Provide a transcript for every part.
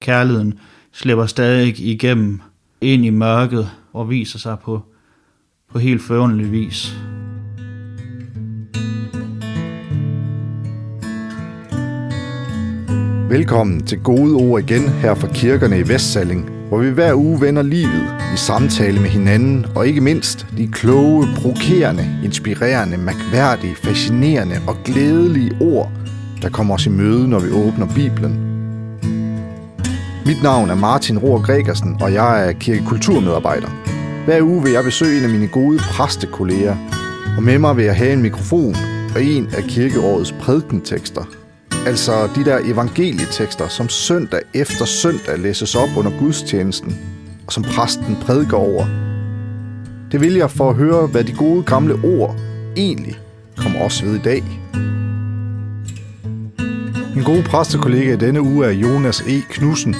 kærligheden slipper stadig igennem ind i mørket og viser sig på, på helt forunderlig vis. Velkommen til Gode Ord igen her fra kirkerne i Vestsalling, hvor vi hver uge vender livet i samtale med hinanden, og ikke mindst de kloge, provokerende, inspirerende, mærkværdige, fascinerende og glædelige ord, der kommer os i møde, når vi åbner Bibelen. Mit navn er Martin Rohr Gregersen, og jeg er kirkekulturmedarbejder. Hver uge vil jeg besøge en af mine gode præstekolleger, og med mig vil jeg have en mikrofon og en af kirkeårets prædikentekster – Altså de der evangelietekster, som søndag efter søndag læses op under gudstjenesten, og som præsten prædiker over. Det vil jeg for at høre, hvad de gode gamle ord egentlig kommer os ved i dag. Min gode præstekollega i denne uge er Jonas E. Knudsen,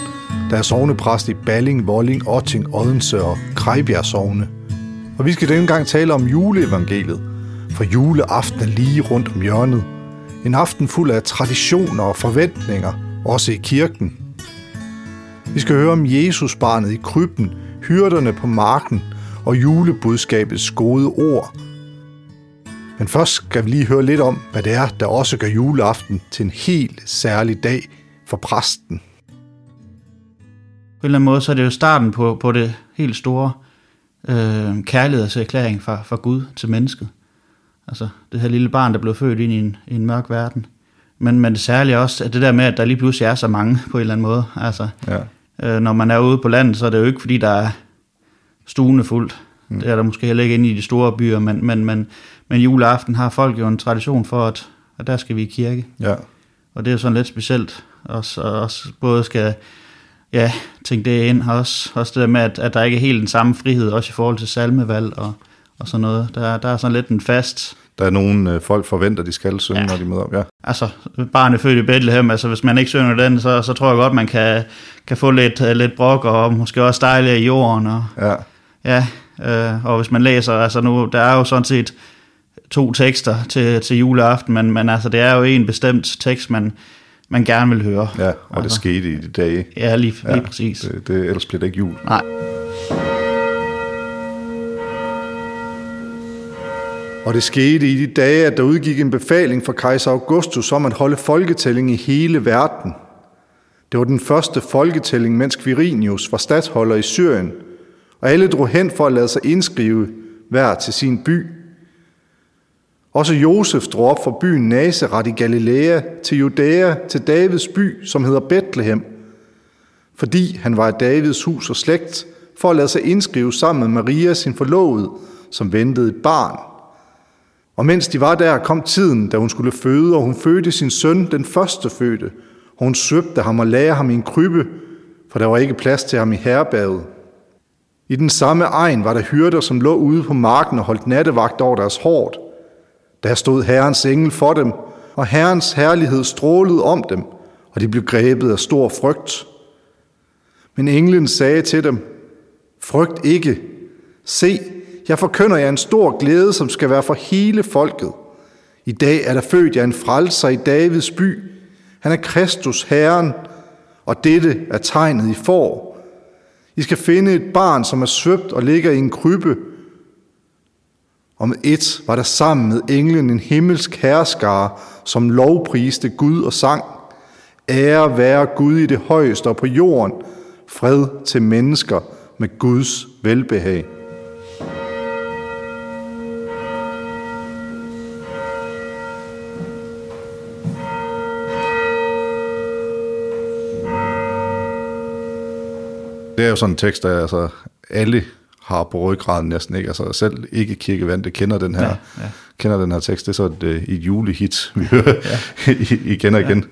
der er sovnepræst i Balling, Volling, Otting, Odense og Krejbjerg sovne. Og vi skal denne gang tale om juleevangeliet, for juleaften er lige rundt om hjørnet – en aften fuld af traditioner og forventninger, også i kirken. Vi skal høre om Jesus barnet i krybben, hyrderne på marken og julebudskabets gode ord. Men først skal vi lige høre lidt om, hvad det er, der også gør juleaften til en helt særlig dag for præsten. På en eller anden måde, så er det jo starten på, på det helt store øh, kærlighedserklæring fra, fra Gud til mennesket. Altså det her lille barn, der blev født ind i en, i en mørk verden. Men, men det særlige også, at det der med, at der lige pludselig er så mange på en eller anden måde. Altså, ja. øh, når man er ude på landet, så er det jo ikke, fordi der er stuene fuldt. Mm. Det er der måske heller ikke inde i de store byer, men, men, men, men juleaften har folk jo en tradition for, at, at der skal vi i kirke. Ja. Og det er jo sådan lidt specielt. Også, også både skal ja, tænke det ind, også, også det der med, at, at der ikke er helt den samme frihed, også i forhold til salmevalg og, og sådan noget. Der, der er sådan lidt en fast der er nogen øh, folk forventer, de skal synge, ja. når de møder op. Ja. Altså, barnet født i Bethlehem, altså hvis man ikke synger den, så, så tror jeg godt, man kan, kan få lidt, uh, lidt brok, og måske også dejligt i jorden. Og, ja. Ja, øh, og hvis man læser, altså nu, der er jo sådan set to tekster til, til juleaften, men, men altså, det er jo en bestemt tekst, man, man gerne vil høre. Ja, og altså. det skete i de dage. Ja, lige, lige ja, præcis. Det, det, ellers bliver det ikke jul. Nej. Og det skete i de dage, at der udgik en befaling fra kejser Augustus om at holde folketælling i hele verden. Det var den første folketælling, mens Quirinius var stadsholder i Syrien, og alle drog hen for at lade sig indskrive hver til sin by. Også Josef drog op fra byen Nazareth i Galilea til Judæa, til Davids by, som hedder Bethlehem, fordi han var i Davids hus og slægt, for at lade sig indskrive sammen med Maria, sin forlovede, som ventede et barn. Og mens de var der, kom tiden, da hun skulle føde, og hun fødte sin søn, den første fødte. Og hun søbte ham og lagde ham i en krybbe, for der var ikke plads til ham i herberget. I den samme egen var der hyrder, som lå ude på marken og holdt nattevagt over deres hårdt. Der stod Herrens engel for dem, og Herrens herlighed strålede om dem, og de blev grebet af stor frygt. Men englen sagde til dem, Frygt ikke. Se, jeg forkynder jer en stor glæde, som skal være for hele folket. I dag er der født jer en frelser i Davids by. Han er Kristus Herren, og dette er tegnet i for. I skal finde et barn, som er svøbt og ligger i en krybbe. Og med et var der sammen med englen en himmelsk herskare, som lovpriste Gud og sang. Ære være Gud i det højeste og på jorden, fred til mennesker med Guds velbehag. Det er jo sådan en tekst, der altså, alle har på ryggraden næsten, ikke? Altså selv ikke kirkevandte kender den her, ja, ja. kender den her tekst. Det er så et, øh, et julehit, vi hører ja. igen og igen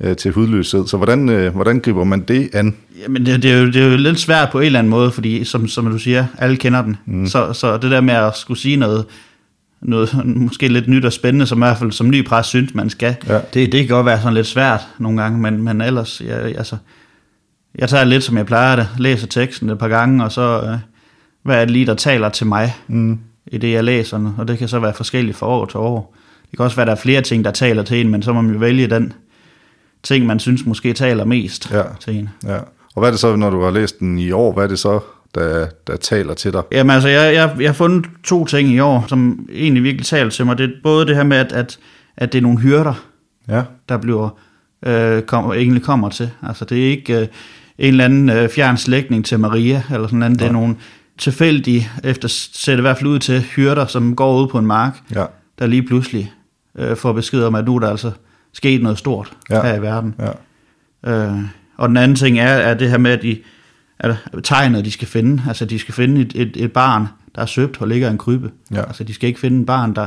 ja. Øh, til hudløshed. Så hvordan, øh, hvordan griber man det an? Jamen det, det, er jo, det er jo lidt svært på en eller anden måde, fordi som, som du siger, alle kender den. Mm. Så, så det der med at skulle sige noget, noget måske lidt nyt og spændende, som i hvert fald som ny præst synes, man skal, ja. det, det kan godt være sådan lidt svært nogle gange, men, men ellers, ja, altså, jeg tager lidt, som jeg plejer det, læser teksten et par gange, og så, øh, hvad er det lige, der taler til mig mm. i det, jeg læser, og det kan så være forskelligt fra år til år. Det kan også være, at der er flere ting, der taler til en, men så må man jo vælge den ting, man synes måske taler mest ja. til en. Ja. Og hvad er det så, når du har læst den i år, hvad er det så, der, der taler til dig? Jamen altså, jeg, jeg, jeg har fundet to ting i år, som egentlig virkelig taler til mig. Det er både det her med, at, at, at det er nogle hyrder, Ja, der bliver, øh, kom, egentlig kommer til. Altså det er ikke øh, en eller anden øh, fjern slægtning til Maria, eller sådan noget. Det er nogle tilfældige, efter ser det i hvert fald ud til, hyrder, som går ud på en mark, ja, der lige pludselig øh, får besked om, at nu er der altså sket noget stort Ja. ja. her i verden. ja, Øh, og den anden ting er, er det her med, at de, at tegnet, de skal finde. Altså, de skal finde et, et, et barn, der er søbt og ligger i en krybe. Ja. Altså, de skal ikke finde en barn, der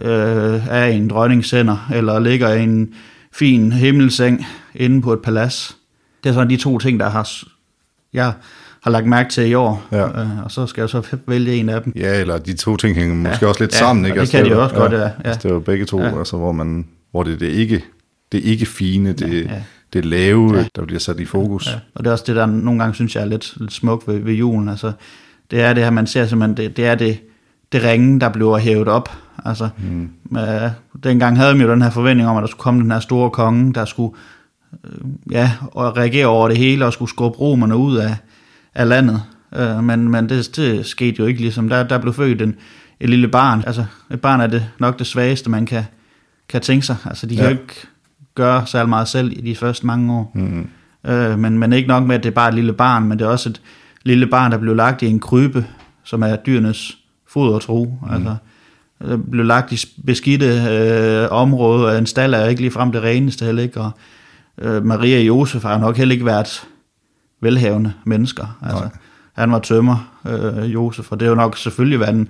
øh, er i en dronningssender, eller ligger i en fin himmelseng inde på et palads. Det er sådan de to ting, der har, jeg har lagt mærke til i år. Ja. Øh, og så skal jeg så vælge en af dem. ja, eller de to ting hænger måske Ja, også lidt ja, sammen, og ikke? det kan er de jo- også godt, ja, ja. Altså, det er jo begge to, Ja. altså, hvor, man, hvor det, det ikke det ikke fine, det, Ja, ja. det lave, Ja. der bliver sat i fokus. Ja. Og det er også det, der nogle gange synes jeg er lidt, lidt smukt ved, ved julen. Altså, det er det her, man ser simpelthen, det, det er det, det ringe, der bliver hævet op. Altså, mm. øh, dengang havde man jo den her forventning om, at der skulle komme den her store konge, der skulle øh, ja, og reagere over det hele og skulle skubbe romerne ud af, af landet. Øh, men men det, det skete jo ikke ligesom. Der, der blev født en, et lille barn. Altså, et barn er det nok det svageste, man kan, kan tænke sig. Altså, de kan Ja. jo ikke gøre særlig meget selv i de første mange år. Mm. Øh, men, men ikke nok med, at det er bare et lille barn, men det er også et lille barn, der blev lagt i en krybe, som er dyrenes fodertro. Mm. Altså, det blev lagt i beskidte øh, områder, en stald er ikke ligefrem det reneste heller ikke, og øh, Maria og Josef har nok heller ikke været velhavende mennesker. Altså, Nej. han var tømmer, øh, Josef, og det er jo nok selvfølgelig været en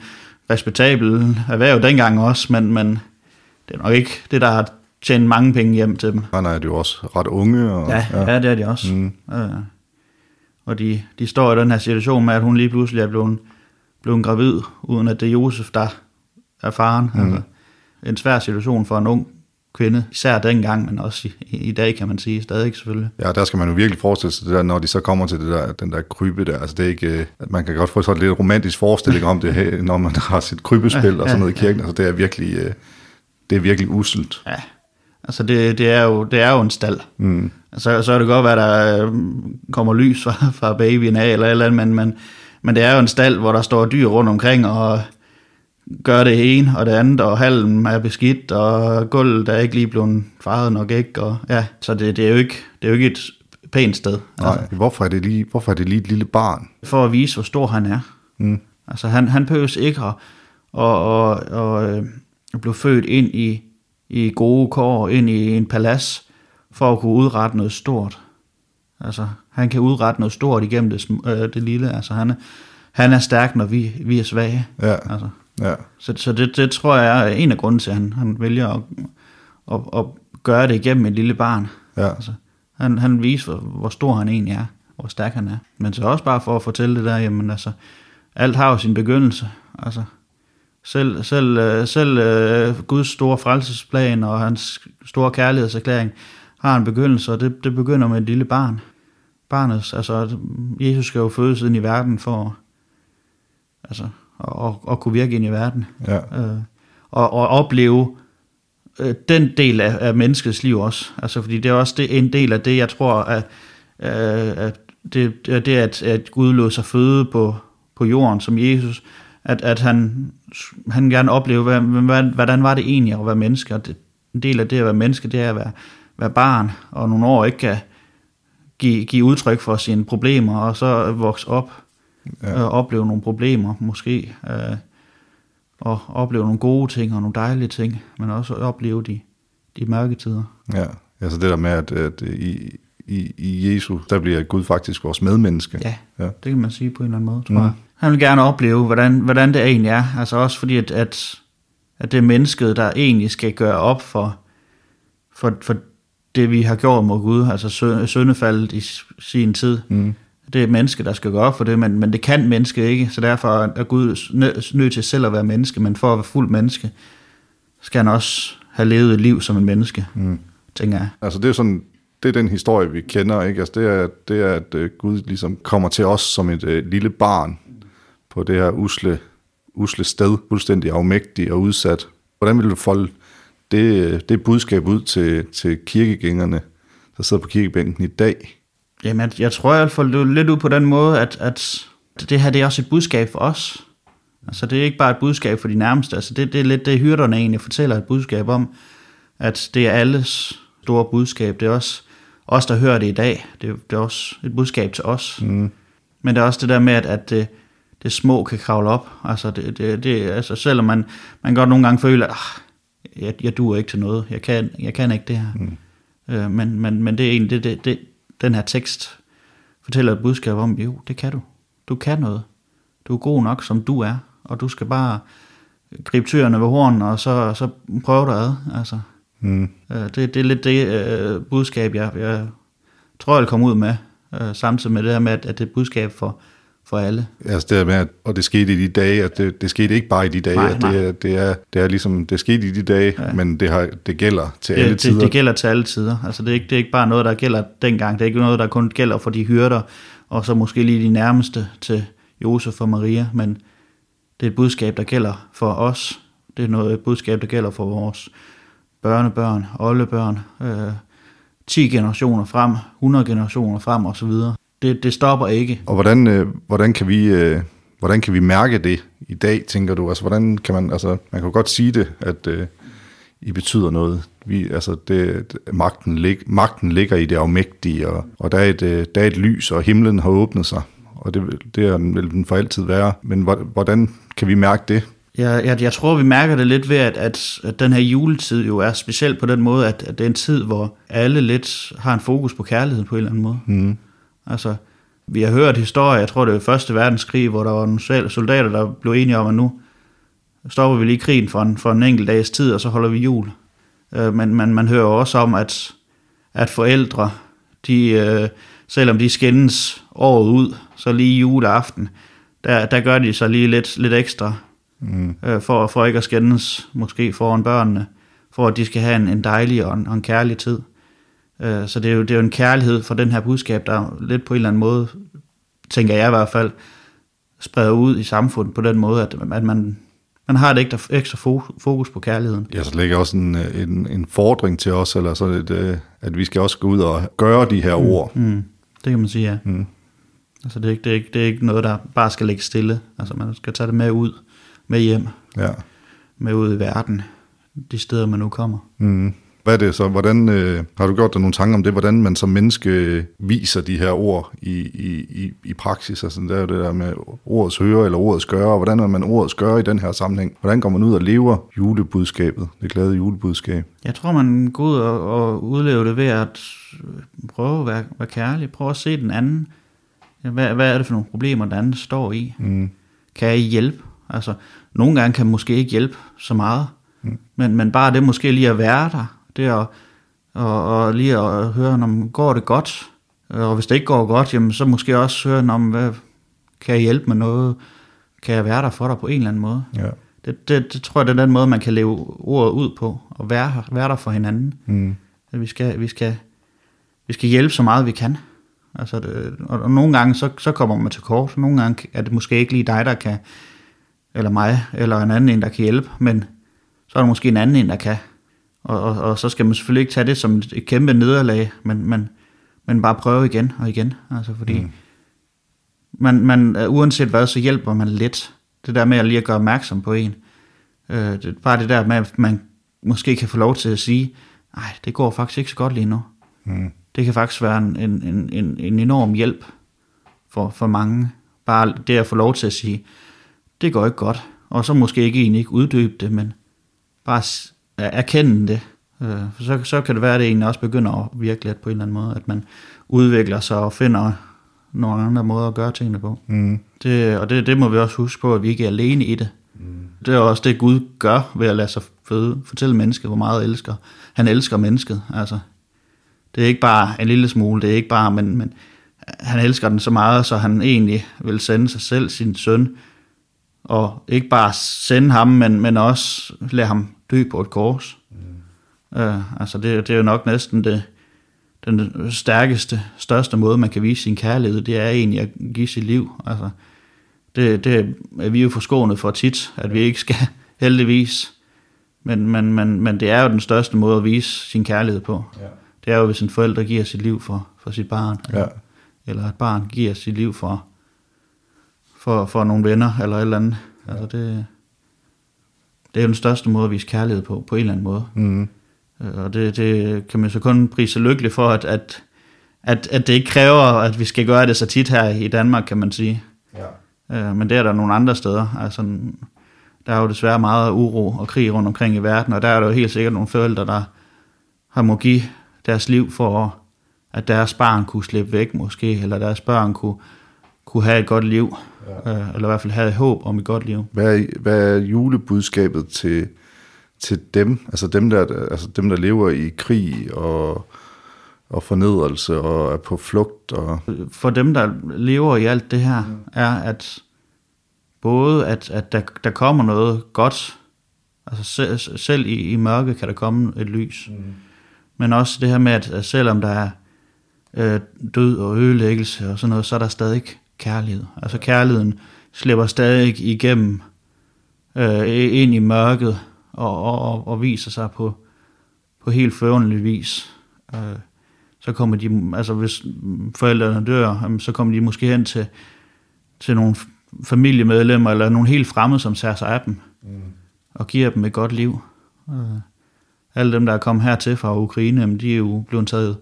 respektabel erhverv dengang også, men, men det er nok ikke det, der har tjent mange penge hjem til dem. Han er jo også ret unge. Og, Ja, ja. ja det er de også. Mm. Øh, og de, de står i den her situation med, at hun lige pludselig er blevet, blevet gravid, uden at det er Josef, der er faren. Mm. Altså, en svær situation for en ung kvinde, især dengang, men også i, i, dag, kan man sige, stadig selvfølgelig. Ja, der skal man jo virkelig forestille sig det der, når de så kommer til det der, den der krybe der. Altså det er ikke, øh, at man kan godt få sådan lidt romantisk forestilling om det, når man har sit krybespil Ja, og sådan noget i ja, kirken. Altså det er virkelig, øh, det er virkelig uselt. Ja, altså det, det, er, jo, det er jo en stald. Mm. Så, så er det godt være, der øh, kommer lys fra, fra babyen af, eller eller andet, men, men, men det er jo en stald, hvor der står dyr rundt omkring, og gør det ene og det andet, og halmen er beskidt, og gulvet er ikke lige blevet faret nok ikke, og ja, så det, det, er jo ikke, det er jo ikke et pænt sted. Nej, altså. hvorfor, er det lige, hvorfor er det lige et lille barn? For at vise, hvor stor han er. Mm. Altså han, han behøves ikke at, og, og, og, øh, blive født ind i, i gode kår, ind i en palads, for at kunne udrette noget stort. Altså, han kan udrette noget stort igennem det, øh, det lille. Altså, han er, han er stærk, når vi, vi er svage. Ja, Altså, ja, så så det, det tror jeg er en af grunden til, at han, han vælger at, at, at gøre det igennem et lille barn. ja. Altså, han, han viser, hvor, stor han egentlig er, hvor stærk han er. Men så også bare for at fortælle det der, jamen altså, alt har jo sin begyndelse. Altså, selv, selv, øh, selv øh, Guds store frelsesplan og hans store kærlighedserklæring har en begyndelse, og det, det begynder med et lille barn. Barnet, altså, Jesus skal jo fødes ind i verden for altså, at, at kunne virke ind i verden ja. øh, og, og opleve øh, den del af, af menneskets liv også. Altså, fordi det er også det, en del af det, jeg tror, at, øh, at det, det, at, at Gud lod sig føde på, på jorden som Jesus, at, at han, han gerne opleve, hvad, hvad, hvordan var det egentlig at være menneske, og det, en del af det at være menneske, det er at være, være barn, og nogle år ikke kan give, give udtryk for sine problemer, og så vokse op Ja. og opleve nogle problemer måske, øh, og opleve nogle gode ting og nogle dejlige ting, men også opleve de, de mørke tider. ja. Altså det der med, at, at i, i, i Jesus, der bliver Gud faktisk vores medmenneske. Ja, Ja. det kan man sige på en eller anden måde, tror Mm. jeg. Han vil gerne opleve, hvordan, hvordan det egentlig er, altså også fordi, at, at, at det er mennesket, der egentlig skal gøre op for, for, for det, vi har gjort mod Gud, altså sø- syndefaldet i sin tid. Mm. Det er et menneske, der skal gå op for det, men, men det kan mennesket ikke, så derfor er Gud nø- nødt til selv at være menneske, men for at være fuld menneske, skal han også have levet et liv som en menneske, Mm. tænker jeg. Altså det er sådan, det er den historie, vi kender, ikke? Altså det er, det er at øh, Gud ligesom kommer til os som et øh, lille barn på det her usle, usle sted, fuldstændig afmægtig og udsat. Hvordan vil du folde det, øh, det budskab ud til, til kirkegængerne, der sidder på kirkebænken i dag? Jamen, jeg, jeg tror i hvert fald, det er lidt ud på den måde, at, at det her det er også et budskab for os. Altså, det er ikke bare et budskab for de nærmeste. Altså, det, det er lidt det, hyrderne egentlig fortæller et budskab om, at det er alles store budskab. Det er også os, der hører det i dag. Det er, det er også et budskab til os. Mm. Men det er også det der med, at, at det, det små kan kravle op. Altså, det, det, det, altså selvom man, man godt nogle gange føler, at ah, jeg, jeg duer ikke til noget. Jeg kan, jeg kan ikke det her. Mm. Øh, men, men, men det er egentlig det, det, det, den her tekst fortæller et budskab om, jo, det kan du. Du kan noget. Du er god nok, som du er, og du skal bare gribe tyrene ved hornen, og så, så prøve dig ad. Altså, mm. øh, det, det er lidt det øh, budskab, jeg, jeg tror, jeg kommer ud med, øh, samtidig med det her med, at, at det er et budskab for, for alle. Altså det med, at, og det skete i de dage, at det, det skete ikke bare i de dage, nej, at det, er, det, er, det er ligesom, det skete i de dage, ja. men det, har, det gælder til det, alle tider. Det, det gælder til alle tider. Altså det er, ikke, det er ikke bare noget, der gælder dengang, det er ikke noget, der kun gælder for de hyrder, og så måske lige de nærmeste til Josef og Maria, men det er et budskab, der gælder for os. Det er noget et budskab, der gælder for vores børnebørn, oldebørn, øh, 10 generationer frem, 100 generationer frem osv. Det, det stopper ikke. Og hvordan, øh, hvordan, kan vi, øh, hvordan kan vi mærke det i dag, tænker du? Altså, hvordan kan man, altså, man kan godt sige det, at øh, I betyder noget. Vi, altså, det, magten, lig, magten ligger i det afmægtige, og, og der, er et, øh, der er et lys, og himlen har åbnet sig. Og det, det er, vil den for altid være. Men hvordan kan vi mærke det? Jeg, jeg, jeg tror, vi mærker det lidt ved, at, at, at den her juletid jo er speciel på den måde, at, at det er en tid, hvor alle lidt har en fokus på kærligheden på en eller anden måde. Mm. Altså, vi har hørt historier, jeg tror det var første verdenskrig, hvor der var nogle soldater, der blev enige om, at nu stopper vi lige krigen for en, for en enkelt dags tid, og så holder vi jul. Øh, men, men man hører også om, at, at forældre, de, øh, selvom de skændes året ud, så lige juleaften, der, der gør de så lige lidt, lidt ekstra, mm. øh, for, for ikke at skændes måske foran børnene, for at de skal have en, en dejlig og en, og en kærlig tid. Øh, så det er, jo, det er jo en kærlighed for den her budskab, der lidt på en eller anden måde, tænker jeg i hvert fald, spreder ud i samfundet på den måde, at, at man, man har et ekstra, ekstra fokus på kærligheden. Ja, så ligger også en, en, en fordring til os, eller så et, øh, at vi skal også gå ud og gøre de her mm, ord. Mm, det kan man sige, ja. Mm. Altså det er, ikke, det, er ikke, det er ikke noget, der bare skal ligge stille. Altså man skal tage det med ud, med hjem, ja. med ud i verden, de steder, man nu kommer. Mm. Hvad er det så? Hvordan, øh, har du gjort dig nogle tanker om det, hvordan man som menneske viser de her ord i, i, i, i praksis? Altså, det er jo det der med ordets høre eller ordets gøre, og hvordan er man ordets gøre i den her sammenhæng? Hvordan går man ud og lever julebudskabet, det glade julebudskab? Jeg tror, man går ud og, og udlever det ved at prøve at være, være kærlig, prøve at se den anden. Hvad, hvad er det for nogle problemer, den anden står i? Mm. Kan jeg hjælpe? Altså, nogle gange kan man måske ikke hjælpe så meget, mm. men, men bare det måske lige at være der, det er og, og lige at høre, om går det godt? Og hvis det ikke går godt, jamen, så måske også høre, om hvad, kan jeg hjælpe med noget? Kan jeg være der for dig på en eller anden måde? Ja. Det, det, det tror jeg, det er den måde, man kan leve ordet ud på, og være, være der for hinanden. Mm. At vi, skal, vi, skal, vi skal hjælpe så meget, vi kan. Altså det, og, og nogle gange, så, så kommer man til kort. Nogle gange er det måske ikke lige dig, der kan, eller mig, eller en anden en, der kan hjælpe, men så er der måske en anden en, der kan. Og, og, og så skal man selvfølgelig ikke tage det som et kæmpe nederlag, men, men, men bare prøve igen og igen. Altså fordi mm. man, man, uanset hvad, så hjælper man lidt. Det der med at lige at gøre opmærksom på en. Øh, det, bare det der med, at man måske kan få lov til at sige, nej, det går faktisk ikke så godt lige nu. Mm. Det kan faktisk være en, en, en, en enorm hjælp for, for mange. Bare det at få lov til at sige, det går ikke godt. Og så måske ikke egentlig ikke uddybe det, men bare erkende det. Øh, for så, så kan det være, at det egentlig også begynder at virke lidt på en eller anden måde, at man udvikler sig og finder nogle andre måder at gøre tingene på. Mm. Det, og det, det må vi også huske på, at vi ikke er alene i det. Mm. Det er også det, Gud gør ved at lade sig føde, fortælle mennesket, hvor meget elsker. Han elsker mennesket. Altså, det er ikke bare en lille smule, det er ikke bare, men, men han elsker den så meget, så han egentlig vil sende sig selv, sin søn, og ikke bare sende ham, men, men også lade ham dø på et kors. Mm. Uh, altså det, det er jo nok næsten det, den stærkeste, største måde, man kan vise sin kærlighed, det er egentlig at give sit liv. Altså, det, det er vi jo forskånet for tit, at vi ikke skal, heldigvis. Men, men, men, men det er jo den største måde at vise sin kærlighed på. Ja. Det er jo, hvis en forælder giver sit liv for, for sit barn. Ja. eller et barn giver sit liv for, for, for nogle venner, eller et eller andet. Ja. Altså det, det er jo den største måde at vise kærlighed på, på en eller anden måde. Mm. Og det, det kan man så kun prise lykkelig for, at, at, at, at det ikke kræver, at vi skal gøre det så tit her i Danmark, kan man sige. Ja. Men det er der nogle andre steder. Altså, der er jo desværre meget uro og krig rundt omkring i verden, og der er der jo helt sikkert nogle forældre, der har må give deres liv for, at deres barn kunne slippe væk måske, eller deres børn kunne, kunne have et godt liv, ja. eller i hvert fald have et håb om et godt liv. Hvad er, hvad er julebudskabet til, til dem, altså dem der, altså dem, der lever i krig og, og fornedrelse og er på flugt? Og... For dem, der lever i alt det her, er, at både at, at der, der kommer noget godt, altså selv, selv i, i mørke kan der komme et lys, mm. men også det her med, at, at selvom der er øh, død og ødelæggelse og sådan noget, så er der stadig kærlighed. Altså kærligheden slipper stadig igennem øh, ind i mørket og, og, og viser sig på, på helt forunderlig vis. Øh, så kommer de, altså hvis forældrene dør, så kommer de måske hen til, til nogle familiemedlemmer, eller nogle helt fremmede, som tager sig af dem, mm. og giver dem et godt liv. Øh, alle dem, der er kommet hertil fra Ukraine, de er jo blevet taget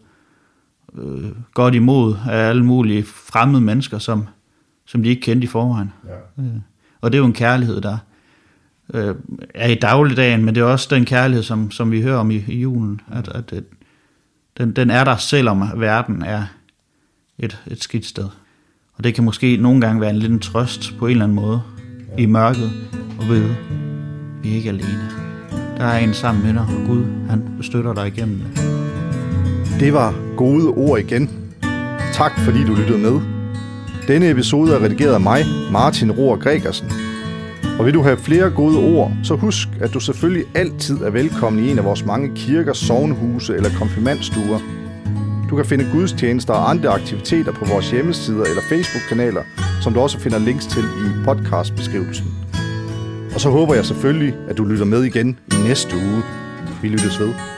øh, godt imod af alle mulige fremmede mennesker, som, som de ikke kendte i forvejen. Ja. Øh, og det er jo en kærlighed, der øh, er i dagligdagen, men det er også den kærlighed, som, som vi hører om i, i julen, at, at, at den, den er der, selvom verden er et, et skidt sted. Og det kan måske nogle gange være en lille trøst på en eller anden måde i mørket, og ved, vi er ikke alene. Der er en sammen med dig, og Gud, han bestøtter dig igennem det. Det var gode ord igen. Tak fordi du lyttede med. Denne episode er redigeret af mig, Martin Rohr Gregersen. Og vil du have flere gode ord, så husk, at du selvfølgelig altid er velkommen i en af vores mange kirker, sovnhuse eller konfirmandstuer. Du kan finde gudstjenester og andre aktiviteter på vores hjemmesider eller Facebook-kanaler, som du også finder links til i podcastbeskrivelsen. Og så håber jeg selvfølgelig, at du lytter med igen i næste uge. Vi lyttes ved.